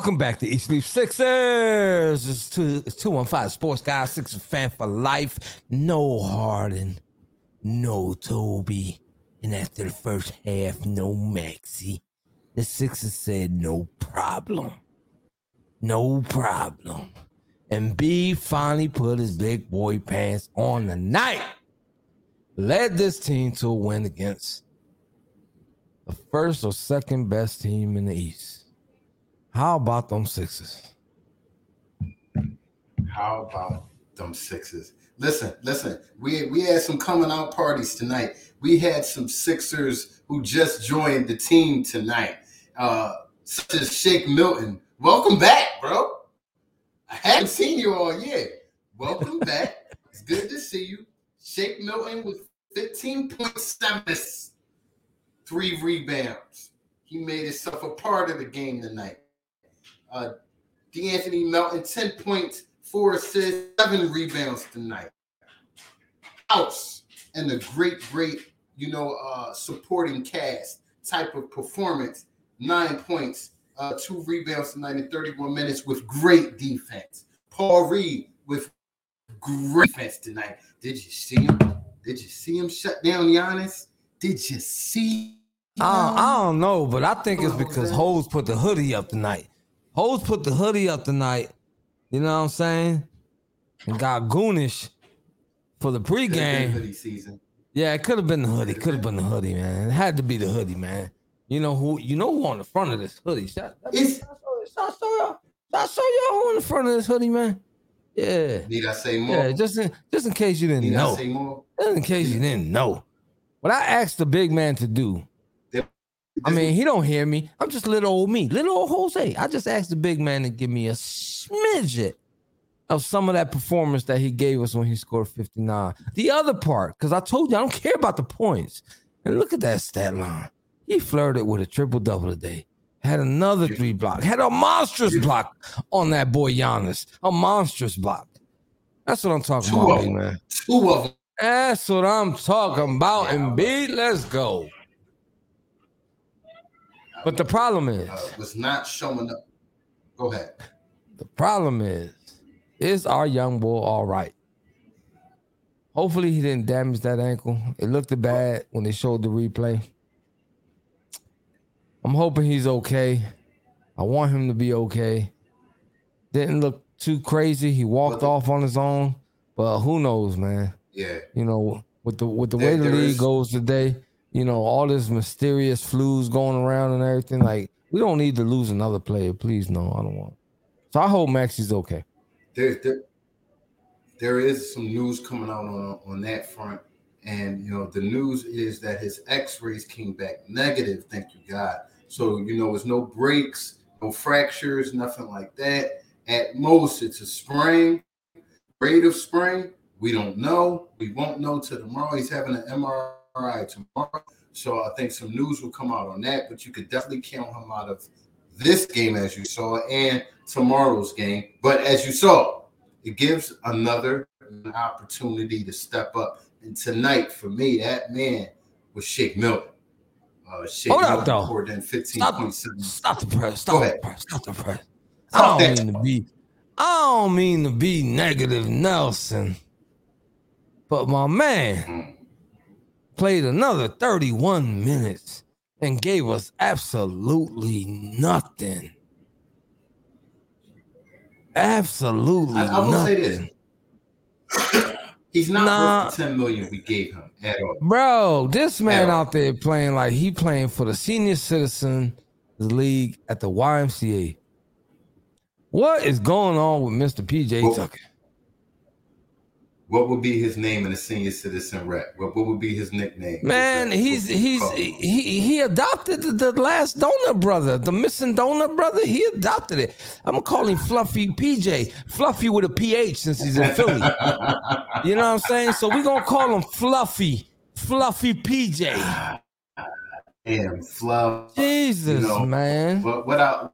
Welcome back to Eat Sleep Sixers. It's two it's two one five Sports Guy Sixers fan for life. No Harden, no Toby, and after the first half, no Maxey. The Sixers said no problem, no problem. Embiid finally put his big boy pants on the night. Led this team to a win against the first or second best team in the East. How about them Sixers? How about them Sixers? Listen, listen. We we had some coming out parties tonight. We had some Sixers who just joined the team tonight, uh, such as Shake Milton. Welcome back, bro. I haven't seen you all year. Welcome back. It's good to see you. Shake Milton with 15.7, three rebounds. He made himself a part of the game tonight. Uh, De'Anthony Melton, 10 points, four assists, seven rebounds tonight. House and the great, great, you know, uh, supporting cast type of performance. Nine points, uh, two rebounds tonight in 31 minutes with great defense. Paul Reed with great defense tonight. Did you see him? Did you see him shut down Giannis? Did you see? I, I don't know, but I think it's because Hose put the hoodie up tonight. Hose put the hoodie up tonight. You know what I'm saying? And got goonish for the pregame. hoodie season. Yeah, it could have been the hoodie. Could have been the hoodie, man. It had to be the hoodie, man. You know who? You know who on the front of this hoodie? Shout, It's- shout, shout, show y'all. Shout, show y'all who on the front of this hoodie, man. Yeah, Need I say more? yeah. Just in, just in case you didn't Need know. I say more? Just in case you didn't know. What I asked the big man to do. I mean, he don't hear me. I'm just little old me, little old Jose. I just asked the big man to give me a smidget of some of that performance that he gave us when he scored 59. The other part, because I told you I don't care about the points. And look at that stat line. He flirted with a triple double today. Had another three block. Had a monstrous block on that boy Giannis. A monstrous block. That's what I'm talking Two about, of them. man. Two of them. That's what I'm talking about. And Embiid, let's go. But the problem is, uh, was not showing up. Go ahead. the problem is, is our young boy all right? Hopefully he didn't damage that ankle. It looked bad when they showed the replay. I'm hoping he's okay. I want him to be okay. Didn't look too crazy. He walked Well, off on his own, but who knows, man? Yeah. you know, with the with the There- way the league is- goes today, you know, all this mysterious flus going around and everything. Like, we don't need to lose another player. Please, no, I don't want. So I hope Maxey's okay. There, there, there is some news coming out on, on that front. And, you know, the news is that his x rays came back negative. Thank you, God. So, you know, it's no breaks, no fractures, nothing like that. At most, it's a sprain, rate of sprain. We don't know. We won't know till tomorrow. He's having an MRI tomorrow. So I think some news will come out on that, but you could definitely count him out of this game as you saw and tomorrow's game. But as you saw, it gives another an opportunity to step up. And tonight, for me, that man was Shake Milton. Uh, Shake Hold up, though. in Stop, 15.7. stop the press. Stop the press. Stop the press. I don't mean to be. I don't mean to be negative, Nelson. But my man Mm. Played another 31 minutes and gave us absolutely nothing. Absolutely I, I will say nothing. this. He's not Nah. worth the 10 million we gave him at all. Bro, this man Yeah. out there playing like he playing for the senior citizen league at the YMCA. What is going on with Mr. PJ Tucker? What would be his name in the senior citizen rep? What, what would be his nickname? Man, he's what would you he's he he adopted the, the last donut brother, the missing donut brother. He adopted it. I'm gonna call him Fluffy PJ, Fluffy with a PH since he's in Philly. You know what I'm saying? So we're gonna call him Fluffy, Fluffy PJ. Damn, Fluff. Jesus, You know, man. But what I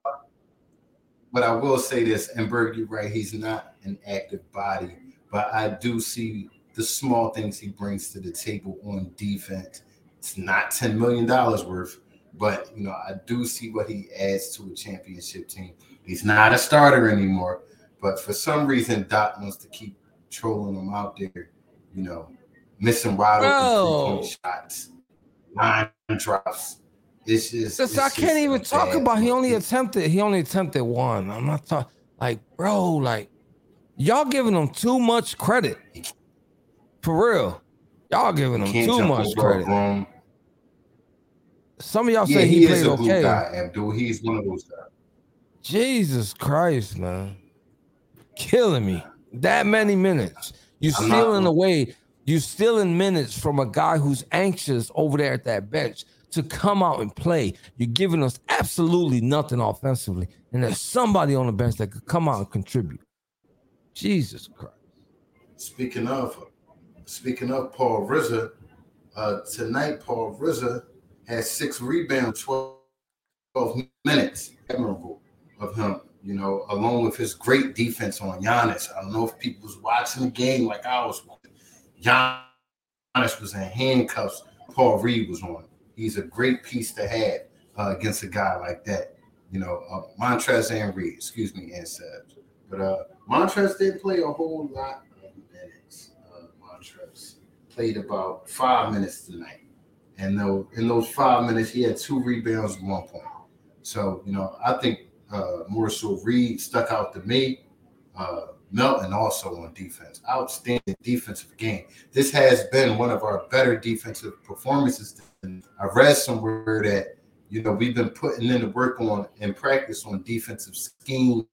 but I will say this, and Berg, you're right, he's not an active body, but I do see the small things he brings to the table on defense. It's not $10 million worth, but you know, I do see what he adds to a championship team. He's not a starter anymore, but for some reason, Doc wants to keep trolling him out there, you know, missing wide open three-point shots, line drops. It's just it's I can't even talk bad about. He only attempted. He only attempted one. I'm not talking. Like, bro, like y'all giving him too much credit. For real, y'all giving him too much credit. broom. Some of y'all Yeah, say he, he, is a glue okay. guy, Abdul. He's one of those guys. Jesus Christ, man, killing me. That many minutes. You I'm not- stealing away. You stealing minutes from a guy who's anxious over there at that bench to come out and play. You're giving us absolutely nothing offensively, and there's somebody on the bench that could come out and contribute. Jesus Christ. Speaking of, speaking of Paul Rizza, uh, tonight Paul Rizza has six rebounds, 12, 12 minutes. Admirable of him, you know, along with his great defense on Giannis. I don't know if people was watching the game like I was. watching. Giannis was in handcuffs. Paul Reed was on. He's a great piece to have uh, against a guy like that. You know, uh, Montrez and Reed, excuse me, and Sebs. But uh, Montrez didn't play a whole lot of minutes. Uh, Montrez played about five minutes tonight, and though in those five minutes he had two rebounds, one point. So you know, I think uh, Reed stuck out to me. Uh, Melton also on defense, outstanding defensive game. This has been one of our better defensive performances. I read somewhere that you know we've been putting in the work on and practice on defensive scheme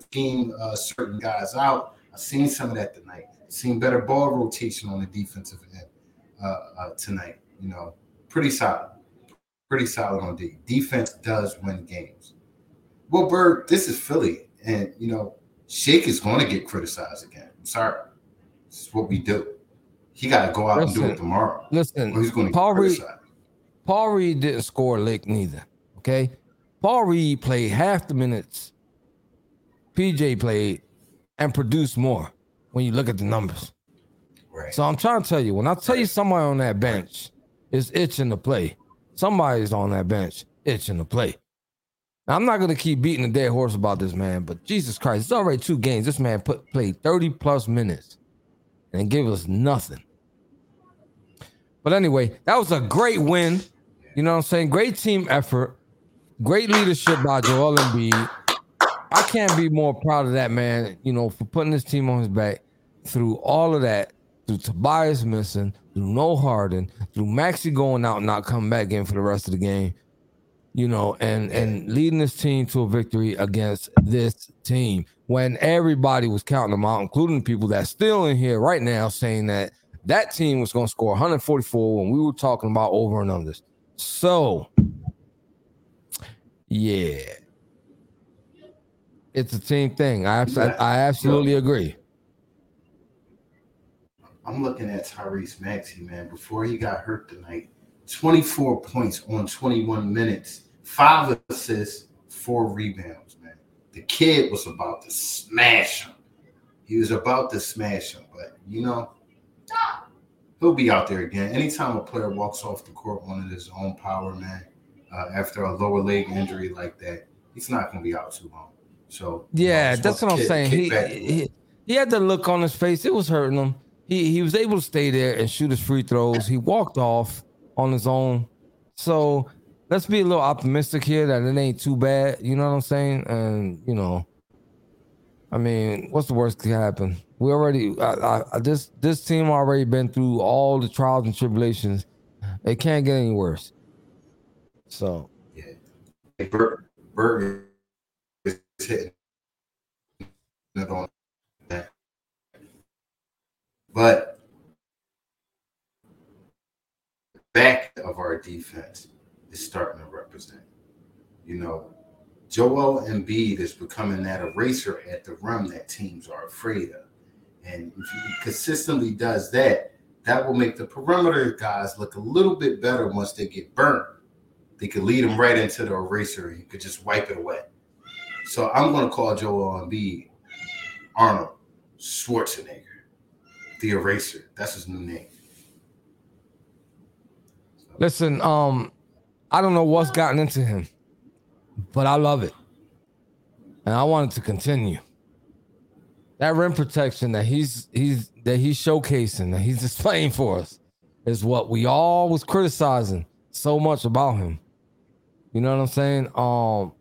scheme uh, certain guys out. I've seen some of that tonight. Seen better ball rotation on the defensive end uh, uh, tonight. You know, pretty solid, pretty solid on D. Defense does win games. Well, Bird, this is Philly, and you know, Shake is going to get criticized again. I'm sorry, this is what we do. He got to go out and do it Listen, tomorrow. Or Listen, he's going to Paul Reed. Paul Reed didn't score a lick neither. Okay. Paul Reed played half the minutes PJ played and produced more when you look at the numbers. Right. So I'm trying to tell you, when I tell you somebody on that bench is itching to play, somebody's on that bench itching to play. Now, I'm not gonna keep beating the dead horse about this man, but Jesus Christ, it's already two games. This man put played 30 plus minutes and gave us nothing. But anyway, that was a great win. You know what I'm saying? Great team effort, great leadership by Joel Embiid. I can't be more proud of that man, you know, for putting this team on his back through all of that, through Tobias missing, through no Harden, through Maxey going out and not coming back in for the rest of the game, you know, and and leading this team to a victory against this team when everybody was counting them out, including people that's still in here right now saying that that team was going to score 144 when we were talking about over and unders. So, yeah. It's the same thing. I abs- I absolutely agree. I'm looking at Tyrese Maxey, man. Before he got hurt tonight, 24 points on 21 minutes, five assists, four rebounds, man. The kid was about to smash him. He was about to smash him, but you know, he'll be out there again. Anytime a player walks off the court on his own power, man, uh, after a lower leg injury like that, he's not going to be out too long. So you know, Yeah, that's what I'm saying. He, he he had the look on his face. It was hurting him. He he was able to stay there and shoot his free throws. He walked off on his own. So let's be a little optimistic here that it ain't too bad. You know what I'm saying? And you know, I mean, what's the worst that can happen? We already I, I, this this team already been through all the trials and tribulations. It can't get any worse. So Yeah. Berg, Berg is hitting it on that. But the back of our defense is starting to represent. You know, Joel Embiid is becoming that eraser at the rim that teams are afraid of. And if he consistently does that, that will make the perimeter guys look a little bit better once they get burnt. They could lead them right into the eraser. You could just wipe it away. So I'm going to call Joel Embiid Arnold Schwarzenegger, the eraser. That's his new name. Listen, um, I don't know what's gotten into him, but I love it. And I want it to continue. That rim protection that he's he's that he's showcasing, that he's displaying for us, is what we all was criticizing so much about him. You know what I'm saying? Um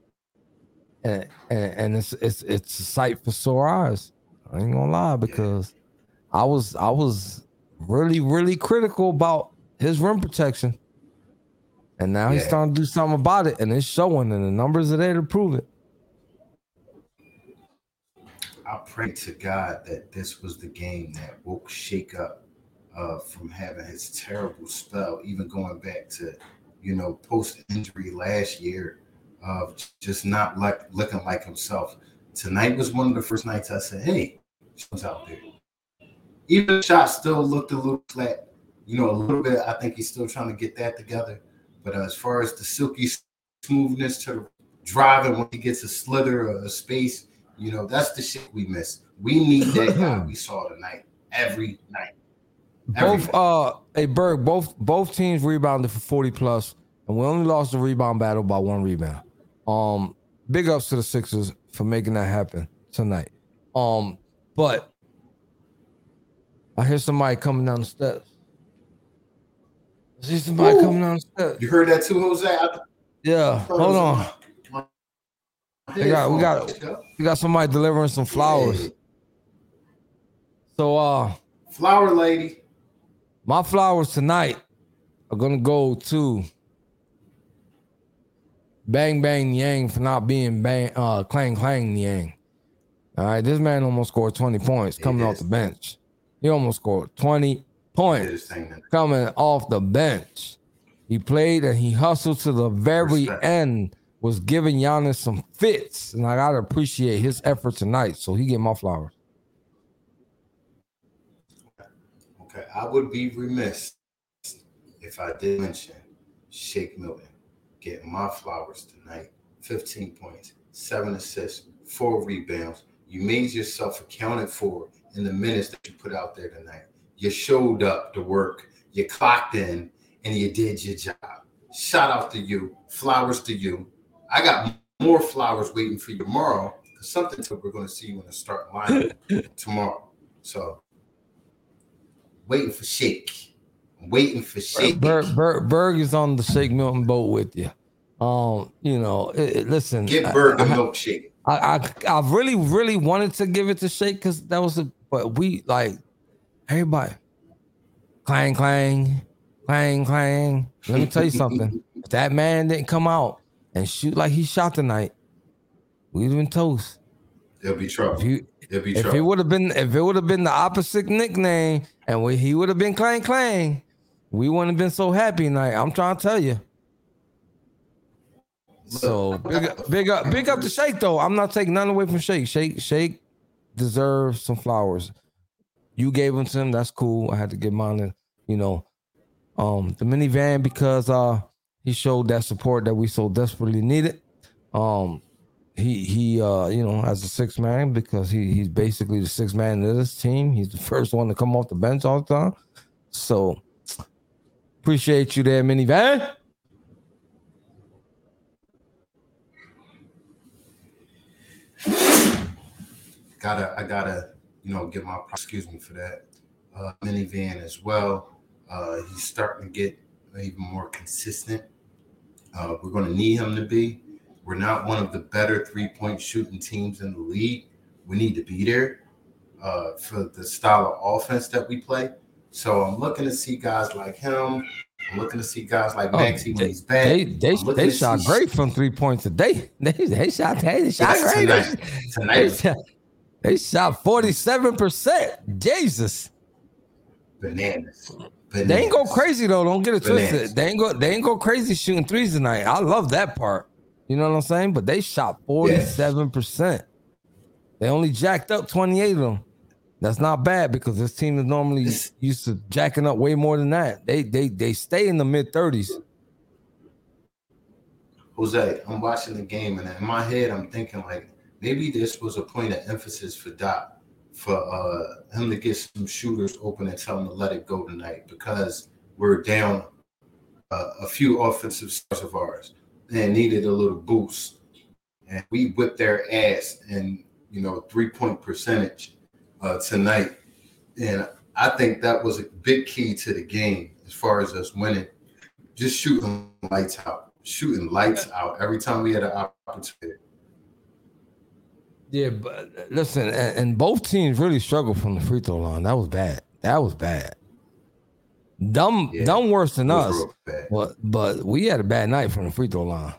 and, and, and it's it's it's a sight for sore eyes. I ain't gonna lie, because I was I was really, really critical about his rim protection. And now he's Yeah. starting to do something about it, and it's showing, and the numbers are there to prove it. I pray to God that this was the game that woke Shake up uh, from having his terrible spell, even going back to, you know, post injury last year of just not like looking like himself. Tonight was one of the first nights I said, "Hey, what's out there?" Even the shot still looked a little flat, you know, a little bit. I think he's still trying to get that together. But uh, as far as the silky smoothness to the driving when he gets a slither or a space, you know, that's the shit we miss. We need that guy we saw tonight every night. Every Both night. uh hey Berg, both both teams rebounded for 40 plus, and we only lost the rebound battle by one rebound. Um, big ups to the Sixers for making that happen tonight. Um, but I hear somebody coming down the steps. I see somebody Ooh. coming down the steps. You heard that too, Jose? I Yeah, hold on. We got- we got- We got somebody delivering some flowers. So uh Flower lady. My flowers tonight are gonna go to Bang Bang Niang for not being bang uh clang clang Niang. All right, this man almost scored 20 points coming off the bench. He almost scored 20 points his thing tonight. coming off the bench. He played and he hustled to the very Respect. end, was giving Giannis some fits. And I gotta appreciate his effort tonight. So he get my flowers. Okay, I would be remiss if I did mention Shake Milton getting my flowers tonight. 15 points, seven assists, four rebounds. You made yourself accounted for in the minutes that you put out there tonight. You showed up to work, you clocked in, and you did your job. Shout out to you. Flowers to you. I got more flowers waiting for you tomorrow. Something that we're going to see you in the starting lineup tomorrow. So waiting for Shake. Waiting for Shake. Berg, Berg, Berg is on the Shake Milton boat with you. Um, you know, it- it- listen, Get I- the I, milkshake. I, I, I really, really wanted to give it to Shake because that was a, but we like everybody clang, clang, clang, clang. Let me tell you something. If that man didn't come out and shoot like he shot tonight, we'd have been toast. There'll be If trouble. you, There'll be if it would have been, if it would have been the opposite nickname, and we, he would have been clang clang, we wouldn't have been so happy tonight. I'm trying to tell you. So big up, big up, big up to Shake though. I'm not taking nothing away from Shake. Shake, Shake deserves some flowers. You gave them to him. That's cool. I had to give mine. To, you know, um, the minivan because uh he showed that support that we so desperately needed. Um, he he uh you know as a six man because he he's basically the six man of this team. He's the first one to come off the bench all the time. So appreciate you there, minivan. gotta I gotta you know give my excuse me for that uh, minivan as well. Uh, he's starting to get even more consistent. Uh, we're going to need him to be. We're not one of the better three point shooting teams in the league. We need to be there uh, for the style of offense that we play. So I'm looking to see guys like him. I'm looking to see guys like Oh, Maxey when he's back. They they they shot see- great from three points a day. They they shot they, they shot great. tonight. They Tonight, shot, they shot 47%. Jesus. bananas. They ain't go crazy though. Don't get it Bananas. twisted. They ain't go. They ain't go crazy shooting threes tonight. I love that part. You know what I'm saying? But they shot 47 percent. They only jacked up 28 of them. That's not bad because this team is normally used to jacking up way more than that. They they they stay in the mid 30s. Jose, I'm watching the game, and in my head, I'm thinking like maybe this was a point of emphasis for Doc for uh, him to get some shooters open and tell him to let it go tonight because we're down uh, a few offensive stars of ours and needed a little boost, and we whipped their ass and you know three point percentage uh, tonight, and I think that was a big key to the game as far as us winning. Just shooting lights out, shooting lights out every time we had an opportunity. Yeah, but listen, and, and both teams really struggled from the free throw line. That was bad. That was bad. Dumb, Yeah, dumb worse than us. But but we had a bad night from the free throw line.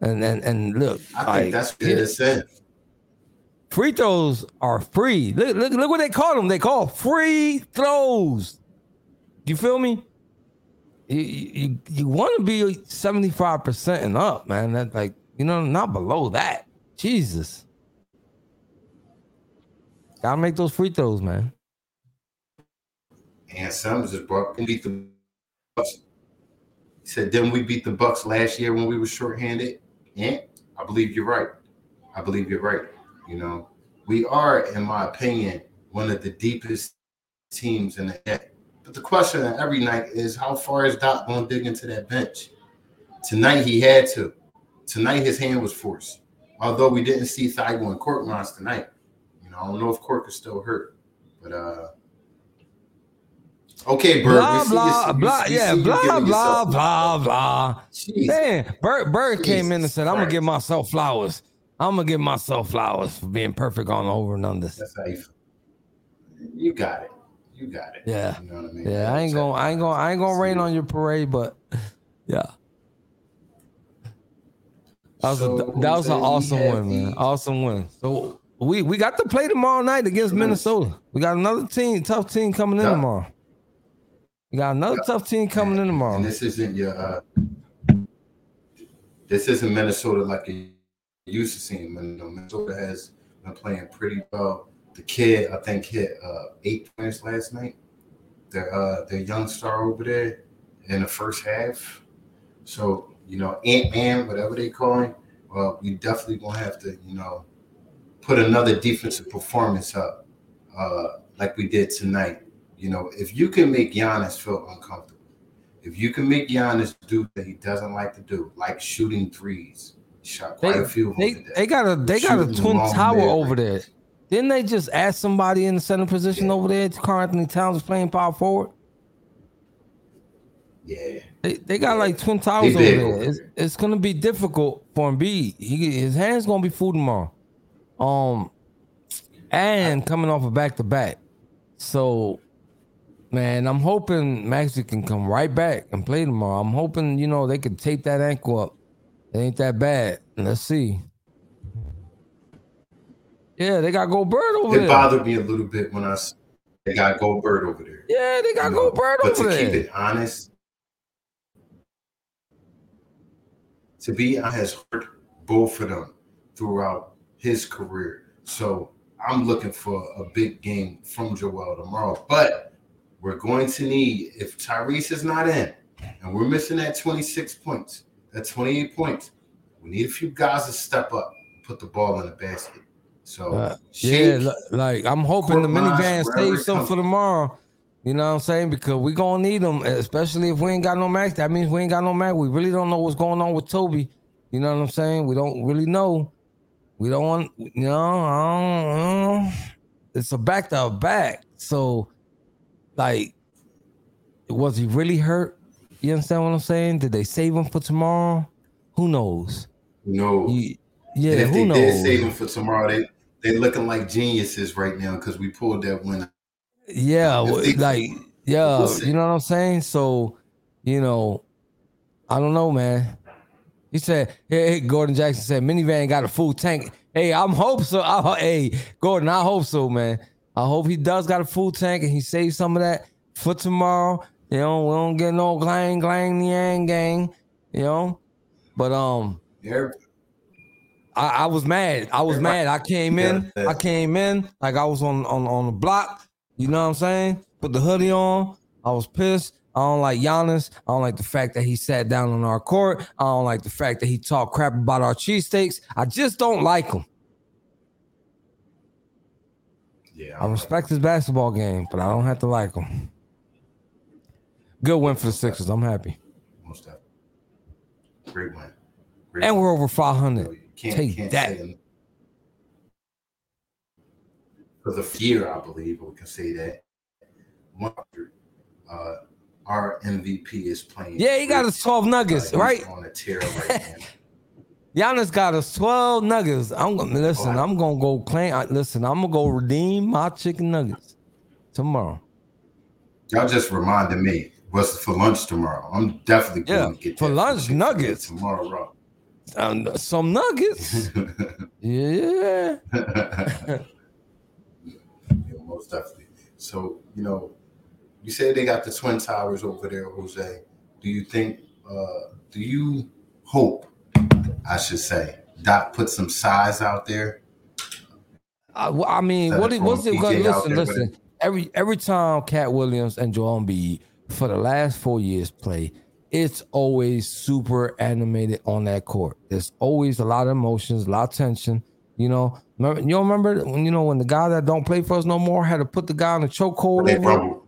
And and and look, I think like, that's what it said. Free throws are free. Look, look, look what they call them. They call free throws. You feel me? You you, you want to be seventy five percent and up, man. That like you know not below that. Jesus, gotta make those free throws, man. And Summers just brought beat the Bucks. He said, "Didn't we beat the Bucks last year when we were shorthanded?" Yeah, I believe you're right. I believe you're right. You know, we are, in my opinion, one of the deepest teams in the net. But the question every night is, how far is Doc going to dig into that bench? Tonight he had to. Tonight his hand was forced. Although we didn't see Thybulle and Court runs tonight. You know, I don't know if Cork is still hurt, but uh. Okay, Bird. Blah we see blah you- blah. see Yeah, you blah blah blah blah. Jeez. Man, Bird, Bird came in and said, "I'm gonna give myself flowers. I'm gonna give myself flowers for being perfect on over and unders." That's how you feel. You got it. You got it. Yeah. You know what I mean? Yeah, I ain't gonna, I ain't gonna, I ain't gonna rain on your parade, but yeah, that was So, a, that was an awesome win, man. Awesome win. So we we got to play tomorrow night against. Minnesota. We got another team, tough team coming in Yeah. tomorrow. We got another Yeah. tough team coming in tomorrow. And this isn't your. Uh, this isn't Minnesota like you used to seeing. Minnesota has been playing pretty well. The kid, I think, hit uh, eight points last night. Their uh, their young star over there in the first half. So you know, Ant Man, whatever they call him. Well, we definitely gonna have to, you know, put another defensive performance up, uh, like we did tonight. You know, if you can make Giannis feel uncomfortable, if you can make Giannis do that he doesn't like to do, like shooting threes, shot quite They, a few they, they got a they got a twin tower mid-range. over there. Didn't they just add somebody in the center position Yeah. over there? Karl-Anthony Towns playing power forward. yeah, They, they got like twin towers over there. It's, it's gonna be difficult for Embiid. He, his hands gonna be full tomorrow. Um, and coming off a back to back. So, man, I'm hoping Maxey can come right back and play tomorrow. I'm hoping you know they could tape that ankle up. It ain't that bad. Let's see. Yeah, they got Gobert over it there. It bothered me a little bit when I they got Gobert over there. Yeah, they got you know, Gobert but over to there. keep it honest, to be honest, has hurt both of them throughout his career. So I'm looking for a big game from Joel tomorrow. But we're going to need if Tyrese is not in, and we're missing that 26 points, that 28 points. We need a few guys to step up, put the ball in the basket. So Uh, yeah, Shake, li- like I'm hoping the minivan saves some for tomorrow. You know what I'm saying? Because we gonna need them, especially if we ain't got no max. That means we ain't got no max. We really don't know what's going on with Toby. You know what I'm saying? We don't really know. We don't want, you know, I don't, I don't- it's a back to back. So, like, was he really hurt? You understand what I'm saying? Did they save him for tomorrow? Who knows? no. You- yeah, and if who they knows? did save him for tomorrow, they they looking like geniuses right now because we pulled that win. Yeah, they- like yeah, you know what I'm saying. So, you know, I don't know, man. He said, "Hey, hey, Gordon Jackson said minivan got a full tank." Hey, I'm hope so. I, hey, Gordon, I hope so, man. I hope he does got a full tank and he saves some of that for tomorrow. You know, we don't get no glang glang yang gang. You know, but um, Every- I, I was mad. I was mad. I came in. I came in like I was on on on the block. You know what I'm saying? Put the hoodie on. I was pissed. I don't like Giannis. I don't like the fact that he sat down on our court. I don't like the fact that he talked crap about our cheesesteaks. I just don't like him. Yeah, I respect his basketball game, but I don't have to like him. Good win for the Sixers. I'm happy. most definitely. Great win. Great And win. we're over 500. You can't, Take can't that. for the year, I believe we can say that. Uh, our MVP is playing. Yeah, he got us 12 nuggets, Uh, right? On a tear right now. Giannis got us 12 nuggets. I'm gonna listen, Oh, I- I'm gonna go claim. I, listen, I'm gonna go redeem my chicken nuggets tomorrow. Y'all just reminded me what's for lunch tomorrow. I'm definitely going Yeah, to get for lunch, nuggets. tomorrow. Um, some nuggets. yeah. yeah, most definitely. So, you know, you said they got the Twin Towers over there, Jose. Do you think, uh, do you hope, I should say, Doc put some size out there? I, I mean, Instead what it, what's it going PJ listen, there listen. Every every time Cat Williams and Joel Embiid for the last four years play, it's always super animated on that court. There's always a lot of emotions, a lot of tension. You know, remember, you don't remember when you know when the guy that don't play for us no more had to put the guy on the chokehold rumble.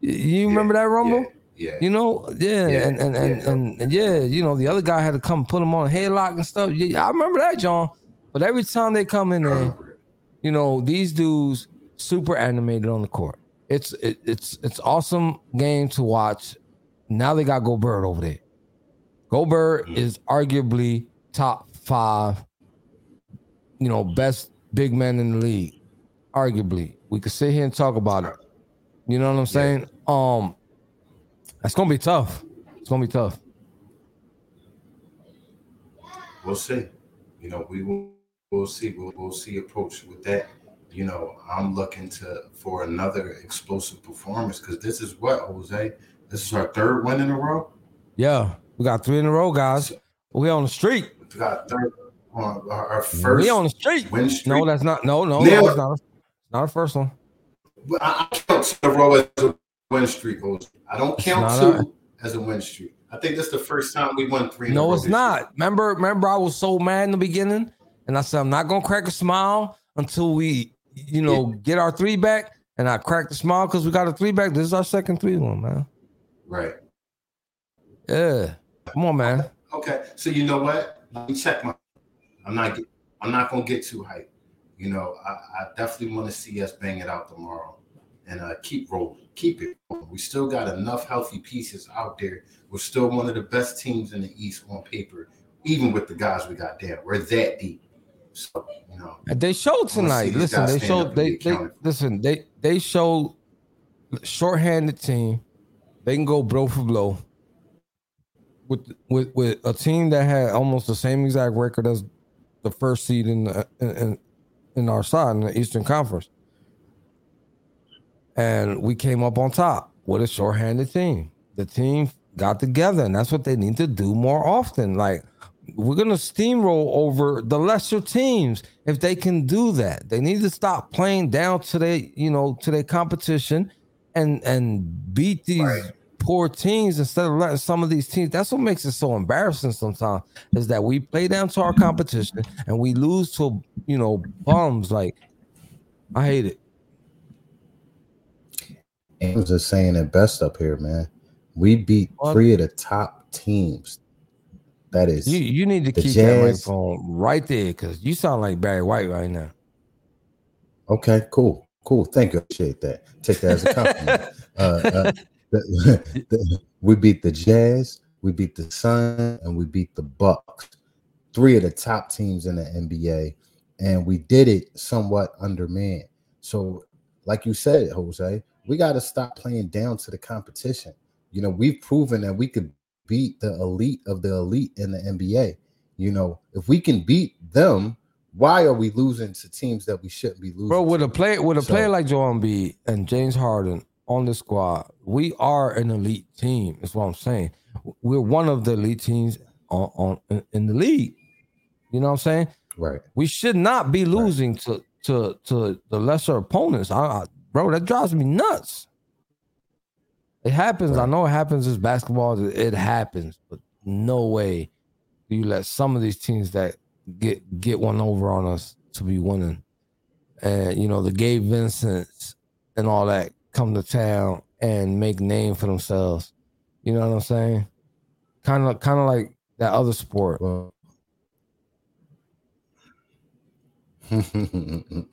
You- remember that rumble? Yeah. yeah. You know, yeah, Yeah, and and and, yeah. and and yeah, you know, the other guy had to come put him on a headlock and stuff. Yeah, I remember that, John. But every time they come in there, you know, these dudes super animated on the court. It's it, it's it's awesome game to watch. Now they got Gobert over there. Gobert Mhm. is arguably top five, you know, best big man in the league. Arguably, we could sit here and talk about it. You know what I'm saying? Um, it's gonna be tough. It's gonna be tough. We'll see. You know, we will we'll see. We'll, we'll see approach with that. You know, I'm looking to for another explosive performance because this is what Jose. This is our third win in a row. Yeah, we got three in a row, guys. We on the street. We got third on our, first we on the street. win streak. No, that's not. No, no, Now- no it's not. It's not the first one. I, count a row as a win streak. Jose. I don't count two as a win streak. I think this is the first time we won three. in a No, it's not. Remember, remember, I was so mad in the beginning, and I said I'm not gonna crack a smile until we, you know, get our three back. And I cracked the smile because we got a three back. This is our second three one, man. Right. Yeah, come on, man. Okay, so you know what? Let me check my. I'm not. Get, I'm not gonna get too hyped. You know, I, I definitely want to see us bang it out tomorrow, and uh, keep rolling, keep it. Rolling. We still got enough healthy pieces out there. We're still one of the best teams in the East on paper, even with the guys we got there. We're that deep. So you know, They showed tonight. Listen, they showed. They, they listen. They they showed shorthanded team. They can go blow for blow. With with with a team that had almost the same exact record as the first seed in the, in in our side in the Eastern Conference, and we came up on top with a shorthanded team. The team got together, and that's what they need to do more often. Like we're gonna steamroll over the lesser teams if they can do that. They need to stop playing down to their, you know, to their competition and and beat these Right. poor teams instead of letting some of these teams. That's what makes it so embarrassing sometimes is that we play down to our competition and we lose to you know bums. Like I hate it. I was just saying it best up here, man. We beat three of the top teams. That is You you need to keep that Jazz- microphone right there because you sound like Barry White right now. okay. Cool, cool. Thank you. Appreciate that. Take that as a compliment. uh, uh, the- the- we beat the Jazz, we beat the Sun, and we beat the Bucks. Three of the top teams in the NBA, and we did it somewhat undermanned. So, like you said, Jose, we got to stop playing down to the competition. You know, we've proven that we could beat the elite of the elite in the NBA. You know, if we can beat them, why are we losing to teams that we shouldn't be losing? Bro, with to? a play with a So- player like Joel Embiid and James Harden on the squad, we are an elite team. Is what I'm saying. We're one of the elite teams on, on in, in the league. You know what I'm saying? right. We should not be losing to to to the lesser opponents. I, I, bro, that drives me nuts. It happens. I know it happens. It's basketball. It, happens, but no way do you let some of these teams that get get one over on us to be winning. And you know the Gabe Vincent's and all that come to town and make name for themselves. You know what I'm saying? Kind of, kind of like that other sport.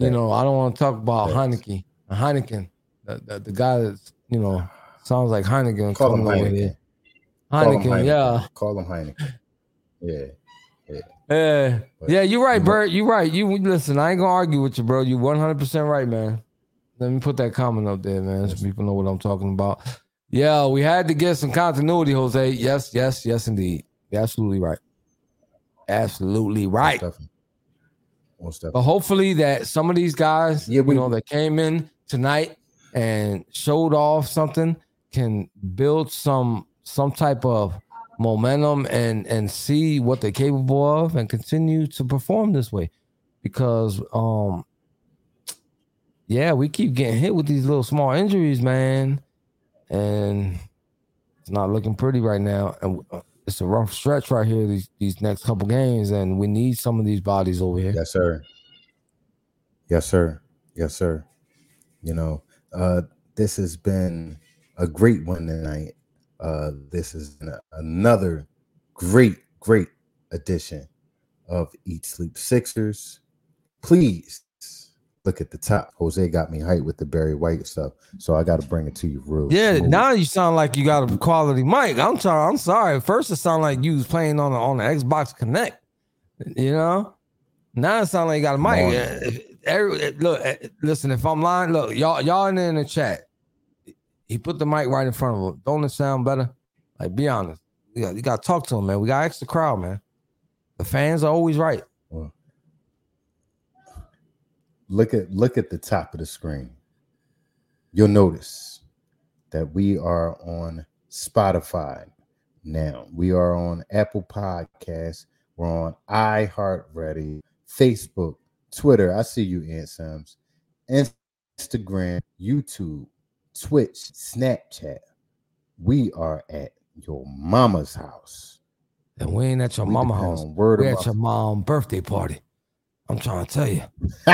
You know, I don't want to talk about Facts. Heineken. Heineken, the, the, the guy that's you know sounds like Heineken. Call him Heineken. him Heineken, yeah, Call him Heineken. Yeah. yeah, But, yeah. You're right, Bert. You're right. You listen. I ain't gonna argue with you, bro. You 100 percent right, man. Let me put that comment up there, man, so people know what I'm talking about. Yeah, we had to get some continuity, Jose. Yes, yes, yes, indeed. You're absolutely right. Absolutely right. Most definitely. Most But hopefully that some of these guys, Yeah, we- you know, that came in tonight and showed off something can build some some type of momentum and and see what they're capable of and continue to perform this way. Because um yeah, we keep getting hit with these little small injuries, man. And it's not looking pretty right now. And uh, it's a rough stretch right here, these these next couple games, and we need some of these bodies over here. Yes, sir. Yes, sir. Yes, sir. You know, uh, this has been a great one tonight. Uh, this is an- another great, great edition of Eat Sleep Sixers. Please look at the top. Jose got me hyped with the Barry White stuff, so I got to bring it to you real. Yeah, smooth. now you sound like you got a quality mic. I'm sorry. I'm sorry. At first, it sounded like you was playing on the, on the Xbox Kinect. You know, now it sounds like you got a mic. Every- look, uh, listen. If I'm lying, look, y'all, y'all in the chat. He put the mic right in front of him. Don't it sound better? Like, be honest. You got, you got to talk to him, man. We got extra crowd, man. The fans are always right. look at look at the top of the screen you'll notice that we are on spotify now we are on apple Podcasts. we're on iHeartRadio facebook twitter i see you Aunt Sims, instagram youtube twitch snapchat we are at your mama's house And we ain't at your We mama house. word We of at your mom birthday party. I'm trying to tell you.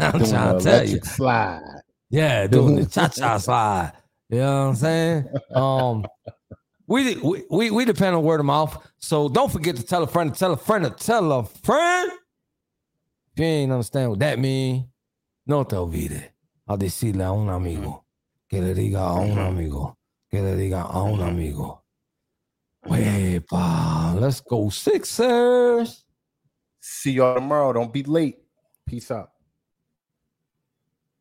I'm Doing trying to tell you. slide Yeah, doing the cha cha slide. You know what I'm saying? Um, we, we we depend on word of mouth. So don't forget to tell a friend tell a friend to tell a friend. If you ain't understand what that mean, no te olvides a decirle a un amigo que le diga a un amigo que le diga a un amigo. Wepa, let's go Sixers. See y'all tomorrow. Don't be late. Peace out.